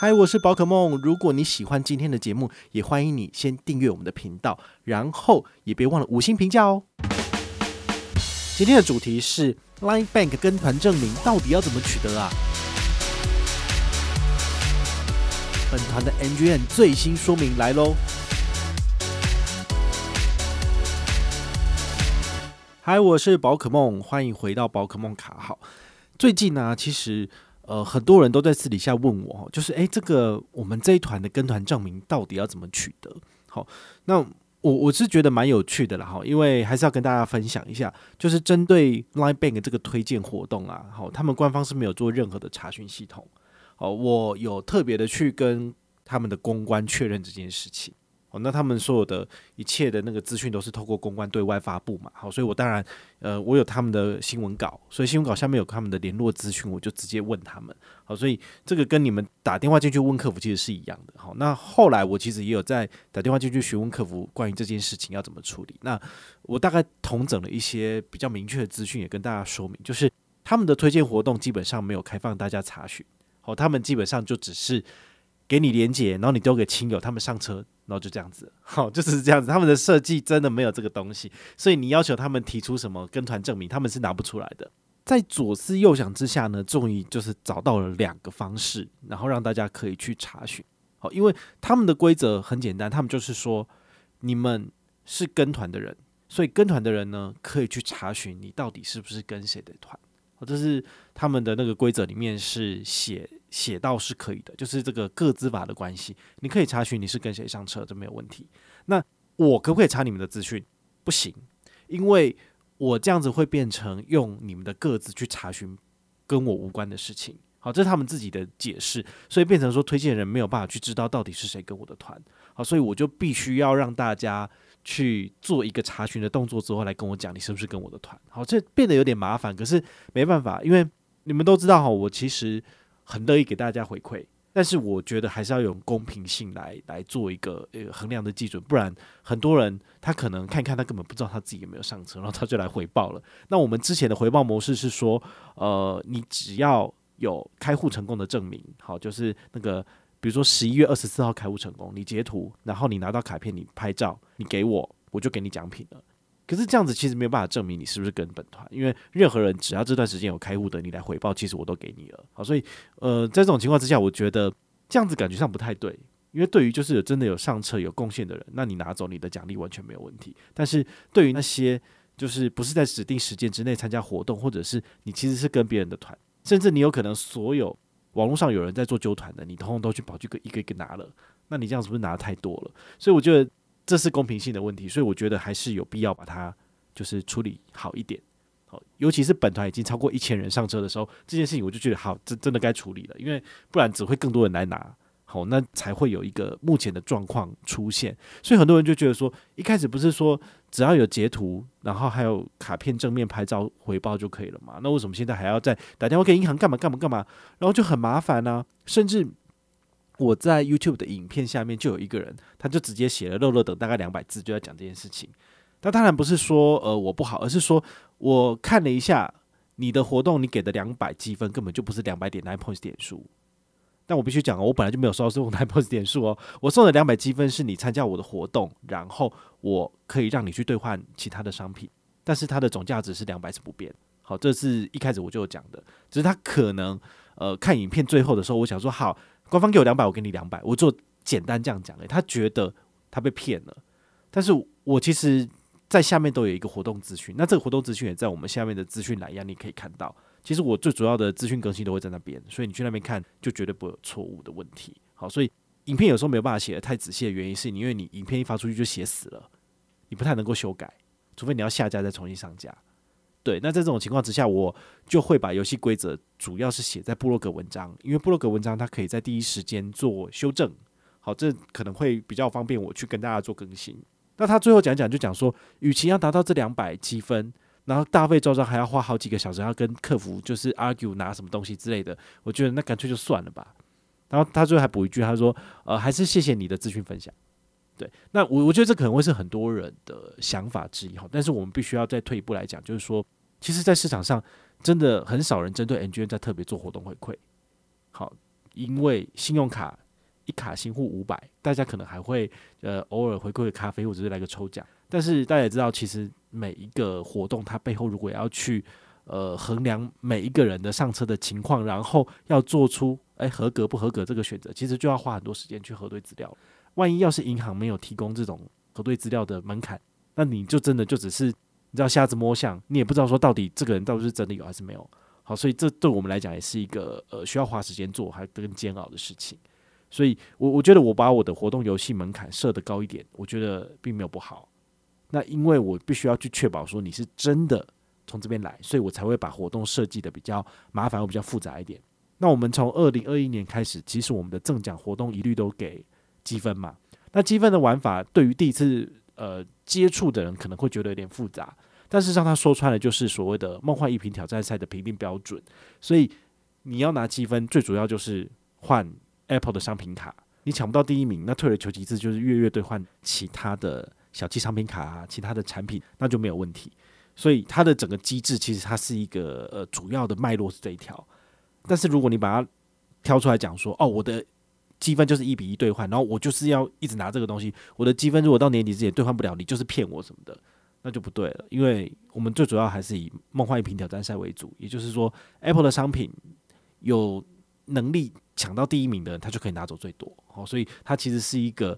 嗨，我是宝可梦。如果你喜欢今天的节目，也欢迎你先订阅我们的频道，然后也别忘了五星评价哦。今天的主题是 LINE Bank 跟团证明到底要怎么取得啊？本团的 N G N 最新说明来喽！嗨，我是宝可梦，欢迎回到宝可梦卡号。最近呢、其实。呃，很多人都在私底下问我，就是诶，这个我们这一团的跟团证明到底要怎么取得？好，那我我是觉得蛮有趣的啦，哈，因为还是要跟大家分享一下，就是针对 LINE Bank 这个推荐活动啊，好，他们官方是没有做任何的查询系统，哦，我有特别的去跟他们的公关确认这件事情。哦，那他们所有的一切的那个资讯都是透过公关对外发布嘛，好，所以我当然，呃，我有他们的新闻稿，所以新闻稿下面有他们的联络资讯，我就直接问他们，好，所以这个跟你们打电话进去问客服其实是一样的，好，那后来我其实也有在打电话进去询问客服关于这件事情要怎么处理，那我大概统整了一些比较明确的资讯，也跟大家说明，就是他们的推荐活动基本上没有开放大家查询，好，他们基本上就只是。给你连结，然后你丢给亲友，他们上车，然后就这样子，好，就是这样子。他们的设计真的没有这个东西，所以你要求他们提出什么跟团证明，他们是拿不出来的。在左思右想之下呢，终于就是找到了两个方式，然后让大家可以去查询。好，因为他们的规则很简单，他们就是说，你们是跟团的人，所以跟团的人呢，可以去查询你到底是不是跟谁的团。这是他们的那个规则里面是写写到是可以的，就是这个个资法的关系，你可以查询你是跟谁上车，这没有问题。那我可不可以查你们的资讯？不行，因为我这样子会变成用你们的个资去查询跟我无关的事情。好，这是他们自己的解释，所以变成说推荐人没有办法去知道到底是谁跟我的团。好，所以我就必须要让大家。去做一个查询的动作之后，来跟我讲你是不是跟我的团。好，这变得有点麻烦，可是没办法，因为你们都知道哈，我其实很乐意给大家回馈，但是我觉得还是要用公平性来来做一个呃衡量的基准，不然很多人他可能看看他根本不知道他自己有没有上车，然后他就来回报了。那我们之前的回报模式是说，呃，你只要有开户成功的证明，好，就是那个。比如说十一月二十四号开户成功，你截图，然后你拿到卡片，你拍照，你给我，我就给你奖品了。可是这样子其实没有办法证明你是不是跟本团，因为任何人只要这段时间有开户的，你来回报，其实我都给你了。好，所以呃，在这种情况之下，我觉得这样子感觉上不太对，因为对于就是有真的有上车有贡献的人，那你拿走你的奖励完全没有问题。但是对于那些就是不是在指定时间之内参加活动，或者是你其实是跟别人的团，甚至你有可能所有。网络上有人在做纠团的，你通通都去跑去一个一个拿了，那你这样是不是拿的太多了？所以我觉得这是公平性的问题，所以我觉得还是有必要把它就是处理好一点。好，尤其是本团已经超过一千人上车的时候，这件事情我就觉得好，真真的该处理了，因为不然只会更多人来拿。好，那才会有一个目前的状况出现，所以很多人就觉得说，一开始不是说只要有截图，然后还有卡片正面拍照回报就可以了嘛？那为什么现在还要再打电话给银行干嘛干嘛干嘛？然后就很麻烦呢？甚至我在 YouTube 的影片下面就有一个人，他就直接写了“乐乐等”大概两百字，就在讲这件事情。那当然不是说呃我不好，而是说我看了一下你的活动，你给的两百积分根本就不是两百点 nine points 点数。但我必须讲哦，我本来就没有收到这种 nine points 点数哦。我送的两百积分是你参加我的活动，然后我可以让你去兑换其他的商品，但是它的总价值是两百是不变。好，这是一开始我就讲的，只是他可能呃看影片最后的时候，我想说好，官方给我两百，我给你两百，我就简单这样讲诶，他觉得他被骗了，但是我其实在下面都有一个活动资讯，那这个活动资讯也在我们下面的资讯栏一样，你可以看到。其实我最主要的资讯更新都会在那边，所以你去那边看就绝对不会有错误的问题。好，所以影片有时候没有办法写得太仔细的原因是你因为你影片一发出去就写死了，你不太能够修改，除非你要下架再重新上架。对，那在这种情况之下，我就会把游戏规则主要是写在部落格文章，因为部落格文章它可以在第一时间做修正。好，这可能会比较方便我去跟大家做更新。那他最后讲讲就讲说，与其要达到这两百积分。然后大费周章，还要花好几个小时，要跟客服就是 argue 拿什么东西之类的，我觉得那干脆就算了吧。然后他最后还补一句，他说：“呃，还是谢谢你的资讯分享。”对，那我我觉得这可能会是很多人的想法之一哈。但是我们必须要再退一步来讲，就是说，其实，在市场上真的很少人针对 NGN 在特别做活动回馈。好，因为信用卡一卡新户五百，大家可能还会呃偶尔回馈个咖啡或者是来个抽奖。但是大家也知道，其实每一个活动它背后如果要去呃衡量每一个人的上车的情况，然后要做出诶、合格不合格这个选择，其实就要花很多时间去核对资料。万一要是银行没有提供这种核对资料的门槛，那你就真的就只是你知道瞎子摸象，你也不知道说到底这个人到底是真的有还是没有。好，所以这对我们来讲也是一个呃需要花时间做还更煎熬的事情。所以我我觉得我把我的活动游戏门槛设得高一点，我觉得并没有不好。那因为我必须要去确保说你是真的从这边来，所以我才会把活动设计的比较麻烦，或比较复杂一点。那我们从二零二一年开始，其实我们的赠奖活动一律都给。积分嘛，那积分的玩法对于第一次呃接触的人可能会觉得有点复杂，但是让他说穿了就是所谓的梦幻一品挑战赛的评定标准。所以你要拿积分，最主要就是换 Apple 的商品卡。你抢不到第一名，那退而求其次就是月月兑换其他的小七商品卡啊，其他的产品，那就没有问题。所以它的整个机制其实它是一个呃主要的脉络是这一条。但是如果你把它挑出来讲说，哦，我的。积分就是一比一兑换，然后我就是要一直拿这个东西。我的积分如果到年底之前兑换不了，你就是骗我什么的，那就不对了。因为我们最主要还是以梦幻一品挑战赛为主，也就是说，Apple 的商品有能力抢到第一名的人，他就可以拿走最多。好，所以它其实是一个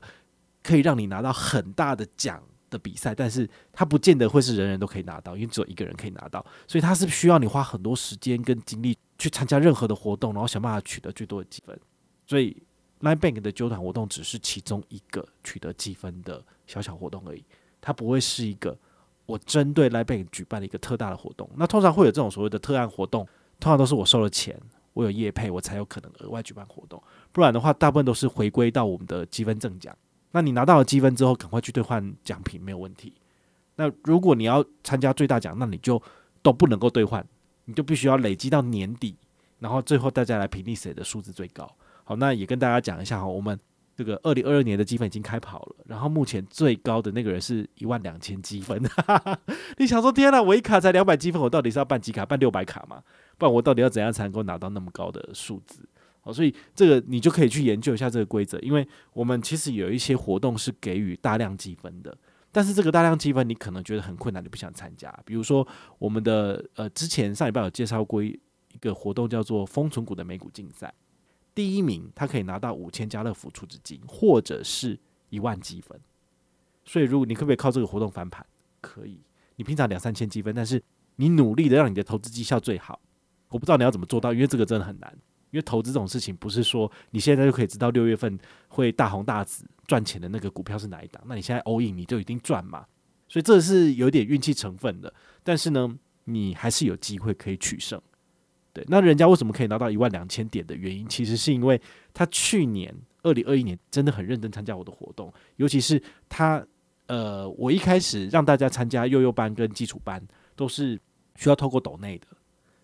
可以让你拿到很大的奖的比赛，但是它不见得会是人人都可以拿到，因为只有一个人可以拿到，所以它是需要你花很多时间跟精力去参加任何的活动，然后想办法取得最多的积分，所以。nibank 的揪团活动只是其中一个取得积分的小小活动而已，它不会是一个我针对 LINE Bank 举办的一个特大的活动。那通常会有这种所谓的特案活动，通常都是我收了钱，我有业配，我才有可能额外举办活动。不然的话，大部分都是回归到我们的积分赠奖。那你拿到了积分之后，赶快去兑换奖品没有问题。那如果你要参加最大奖，那你就都不能够兑换，你就必须要累积到年底，然后最后大家来评定谁的数字最高。好，那也跟大家讲一下哈，我们这个二零二二年的积分已经开跑了，然后目前最高的那个人是一万两千积分。你想说，天哪，我一卡才两百积分，我到底是要办几卡？办六百卡吗？不然我到底要怎样才能够拿到那么高的数字？哦，所以这个你就可以去研究一下这个规则，因为我们其实有一些活动是给予大量积分的，但是这个大量积分你可能觉得很困难，你不想参加。比如说我们的呃，之前上礼拜有介绍过一个活动，叫做封存股的美股竞赛。第一名，他可以拿到五千家乐福储值金，或者是一万积分。所以，如果你可不可以靠这个活动翻盘？可以。你平常两三千积分，但是你努力的让你的投资绩效最好。我不知道你要怎么做到，因为这个真的很难。因为投资这种事情，不是说你现在就可以知道六月份会大红大紫赚钱的那个股票是哪一档。那你现在 all in，你就一定赚嘛？所以这是有点运气成分的。但是呢，你还是有机会可以取胜。对，那人家为什么可以拿到一万两千点的原因，其实是因为他去年二零二一年真的很认真参加我的活动，尤其是他，呃，我一开始让大家参加幼幼班跟基础班都是需要透过抖内的，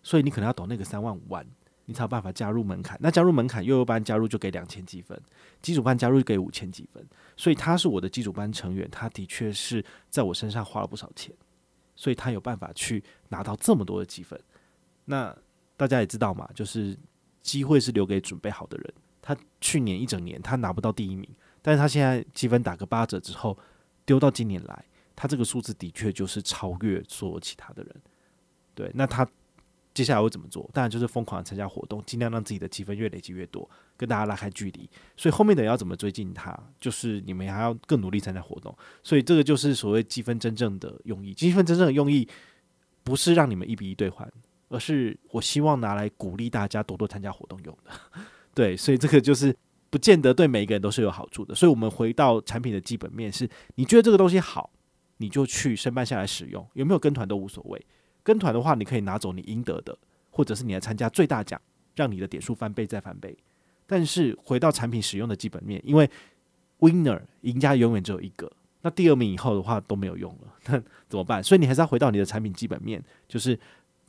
所以你可能要抖那个三万五万，你才有办法加入门槛。那加入门槛，幼幼班加入就给两千积分，基础班加入就给五千积分，所以他是我的基础班成员，他的确是在我身上花了不少钱，所以他有办法去拿到这么多的积分。那大家也知道嘛，就是机会是留给准备好的人。他去年一整年他拿不到第一名，但是他现在积分打个八折之后，丢到今年来，他这个数字的确就是超越所有其他的人。对，那他接下来会怎么做？当然就是疯狂的参加活动，尽量让自己的积分越累积越多，跟大家拉开距离。所以后面的人要怎么追进他？就是你们还要更努力参加活动。所以这个就是所谓积分真正的用意。积分真正的用意不是让你们一比一兑换。而是我希望拿来鼓励大家多多参加活动用的，对，所以这个就是不见得对每一个人都是有好处的。所以，我们回到产品的基本面是，你觉得这个东西好，你就去申办下来使用，有没有跟团都无所谓。跟团的话，你可以拿走你应得的，或者是你来参加最大奖，让你的点数翻倍再翻倍。但是回到产品使用的基本面，因为 winner 赢家永远只有一个，那第二名以后的话都没有用了，那怎么办？所以你还是要回到你的产品基本面，就是。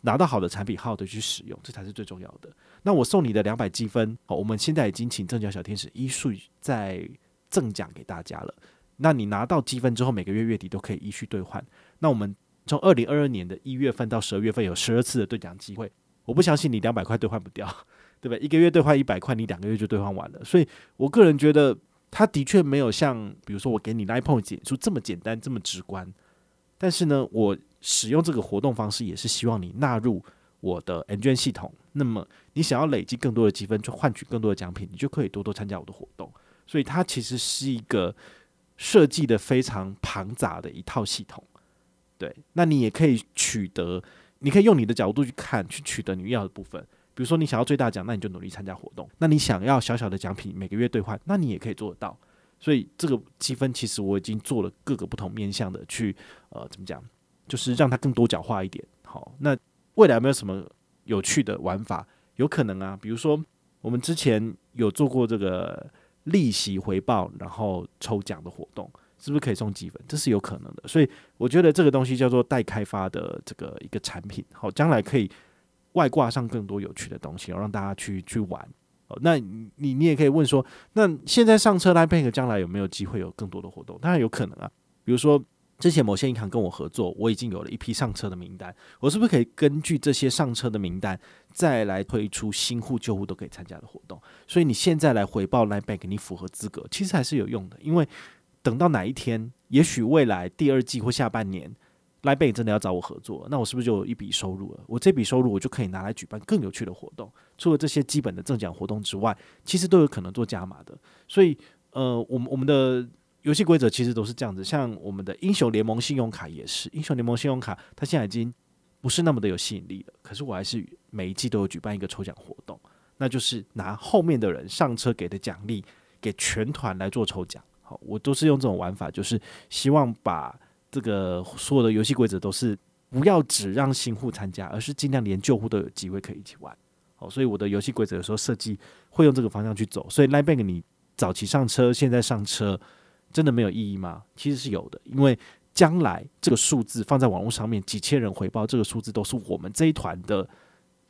拿到好的产品，好好的去使用，这才是最重要的。那我送你的两百积分，好，我们现在已经请正奖小天使一序在赠奖给大家了。那你拿到积分之后，每个月月底都可以依序兑换。那我们从二零二二年的一月份到十二月份有十二次的兑奖机会，我不相信你两百块兑换不掉，对不对？一个月兑换一百块，你两个月就兑换完了。所以我个人觉得，它的确没有像比如说我给你 LINE Point 点数这么简单，这么直观。但是呢，我使用这个活动方式，也是希望你纳入我的 N 卷系统。那么你想要累积更多的积分，去换取更多的奖品，你就可以多多参加我的活动。所以它其实是一个设计的非常庞杂的一套系统。对，那你也可以取得，你可以用你的角度去看，去取得你要的部分。比如说你想要最大奖，那你就努力参加活动；那你想要小小的奖品，每个月兑换，那你也可以做得到。所以这个积分其实我已经做了各个不同面向的去，呃，怎么讲，就是让它更多角化一点。好，那未来有没有什么有趣的玩法？有可能啊，比如说我们之前有做过这个利息回报，然后抽奖的活动。是不是可以送积分？这是有可能的，所以我觉得这个东西叫做待开发的这个一个产品，好，将来可以外挂上更多有趣的东西，然后让大家去去玩。哦，那你你也可以问说，那现在上车 LINE Bank 将来有没有机会有更多的活动？当然有可能啊，比如说之前某些银行跟我合作，我已经有了一批上车的名单，我是不是可以根据这些上车的名单，再来推出新户旧户都可以参加的活动？所以你现在来回报 LINE Bank，你符合资格，其实还是有用的，因为。等到哪一天，也许未来第二季或下半年，LINE Bank 真的要找我合作，那我是不是就有一笔收入了？我这笔收入我就可以拿来举办更有趣的活动。除了这些基本的赠奖活动之外，其实都有可能做加码的。所以，呃，我们我们的游戏规则其实都是这样子。像我们的英雄联盟信用卡也是，英雄联盟信用卡它现在已经不是那么的有吸引力了。可是我还是每一季都有举办一个抽奖活动，那就是拿后面的人上车给的奖励给全团来做抽奖。我都是用这种玩法，就是希望把这个所有的游戏规则都是不要只让新户参加，而是尽量连旧户都有机会可以一起玩。好，所以我的游戏规则有时候设计会用这个方向去走。所以 LINE Bank 你早期上车，现在上车，真的没有意义吗？其实是有的，因为将来这个数字放在网络上面，几千人回报，这个数字都是我们这一团的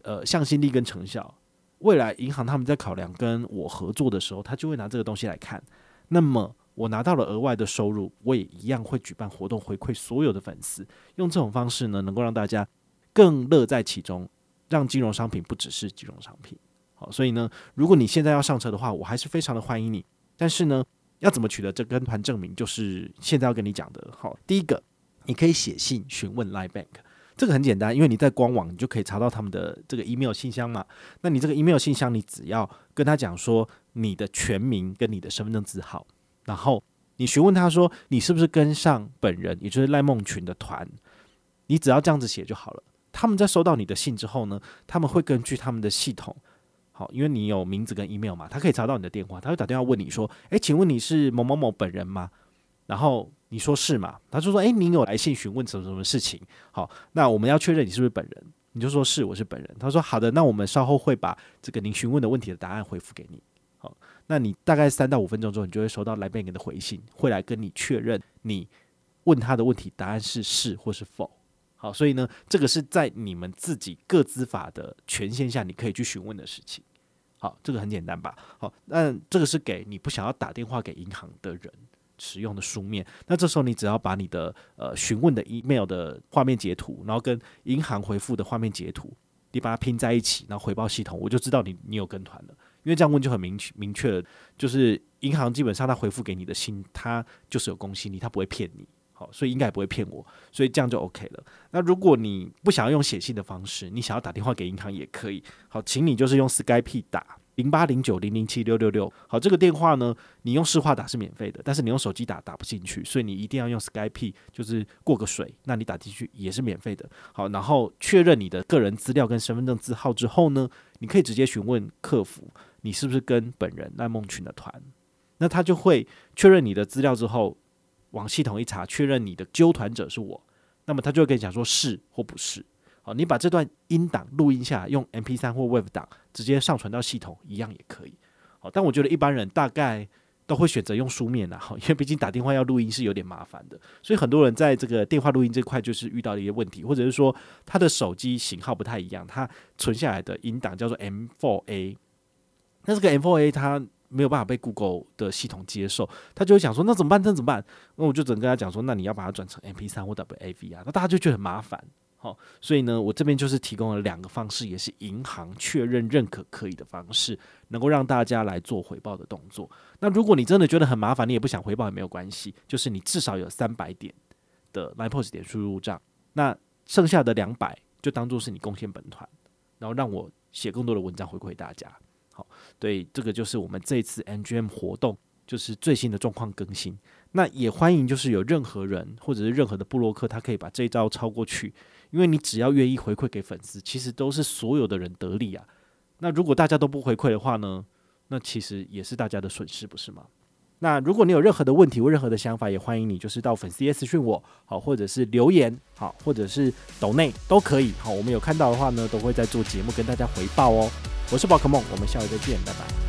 呃向心力跟成效。未来银行他们在考量跟我合作的时候，他就会拿这个东西来看。那么我拿到了额外的收入，我也一样会举办活动回馈所有的粉丝，用这种方式呢，能够让大家更乐在其中，让金融商品不只是金融商品。好，所以呢，如果你现在要上车的话，我还是非常的欢迎你。但是呢，要怎么取得这跟团证明，就是现在要跟你讲的。好，第一个，你可以写信询问 LINE Bank，这个很简单，因为你在官网你就可以查到他们的这个 email 信箱嘛。那你这个 email 信箱，你只要跟他讲说你的全名跟你的身份证字号。然后你询问他说，你是不是跟上本人，也就是赖梦群的团？你只要这样子写就好了。他们在收到你的信之后呢，他们会根据他们的系统，好，因为你有名字跟 email 嘛，他可以查到你的电话，他会打电话问你说，诶，请问你是某某某本人吗？然后你说是嘛，他就说，诶，您有来信询问什么什么事情？好，那我们要确认你是不是本人，你就说是，我是本人。他说好的，那我们稍后会把这个您询问的问题的答案回复给你。那你大概三到五分钟之后，你就会收到 LINE Bank 的回信，会来跟你确认你问他的问题答案是是或是否。好，所以呢，这个是在你们自己各资法的权限下，你可以去询问的事情。好，这个很简单吧？好，那这个是给你不想要打电话给银行的人使用的书面。那这时候你只要把你的呃询问的 email 的画面截图，然后跟银行回复的画面截图，你把它拼在一起，然后回报系统，我就知道你你有跟团了。因为这样问就很明确明确了，就是银行基本上他回复给你的信，他就是有公信力，他不会骗你，好，所以应该也不会骗我，所以这样就 OK 了。那如果你不想要用写信的方式，你想要打电话给银行也可以，好，请你就是用 Skype 打零八零九零零七六六六，好，这个电话呢，你用市话打是免费的，但是你用手机打打不进去，所以你一定要用 Skype，就是过个水，那你打进去也是免费的，好，然后确认你的个人资料跟身份证字号之后呢，你可以直接询问客服。你是不是跟本人赖梦群的团？那他就会确认你的资料之后，往系统一查，确认你的纠团者是我，那么他就会跟你讲说是或不是。哦，你把这段音档录音下来，用 MP3 或 Wave 档直接上传到系统，一样也可以。好，但我觉得一般人大概都会选择用书面的，哈，因为毕竟打电话要录音是有点麻烦的，所以很多人在这个电话录音这块就是遇到了一些问题，或者是说他的手机型号不太一样，他存下来的音档叫做 M4A。那这个 M4A 它没有办法被 Google 的系统接受，他就会想说，那怎么办？那怎么办？那我就只能跟他讲说，那你要把它转成 MP3 或 WAV 啊。那大家就觉得很麻烦，好，所以呢，我这边就是提供了两个方式，也是银行确认认可可以的方式，能够让大家来做回报的动作。那如果你真的觉得很麻烦，你也不想回报也没有关系，就是你至少有三百点的 Line POS 点数入账，那剩下的两百就当做是你贡献本团，然后让我写更多的文章回馈大家。好，对，这个就是我们这次 NGM 活动就是最新的状况更新。那也欢迎就是有任何人或者是任何的部落客，他可以把这一招抄过去。因为你只要愿意回馈给粉丝，其实都是所有的人得利啊。那如果大家都不回馈的话呢？那其实也是大家的损失，不是吗？那如果你有任何的问题或任何的想法，也欢迎你就是到粉丝私讯我，好，或者是留言，好，或者是抖内都可以。好，我们有看到的话呢，都会在做节目跟大家回报哦。我是宝可梦，我们下回再见，拜拜。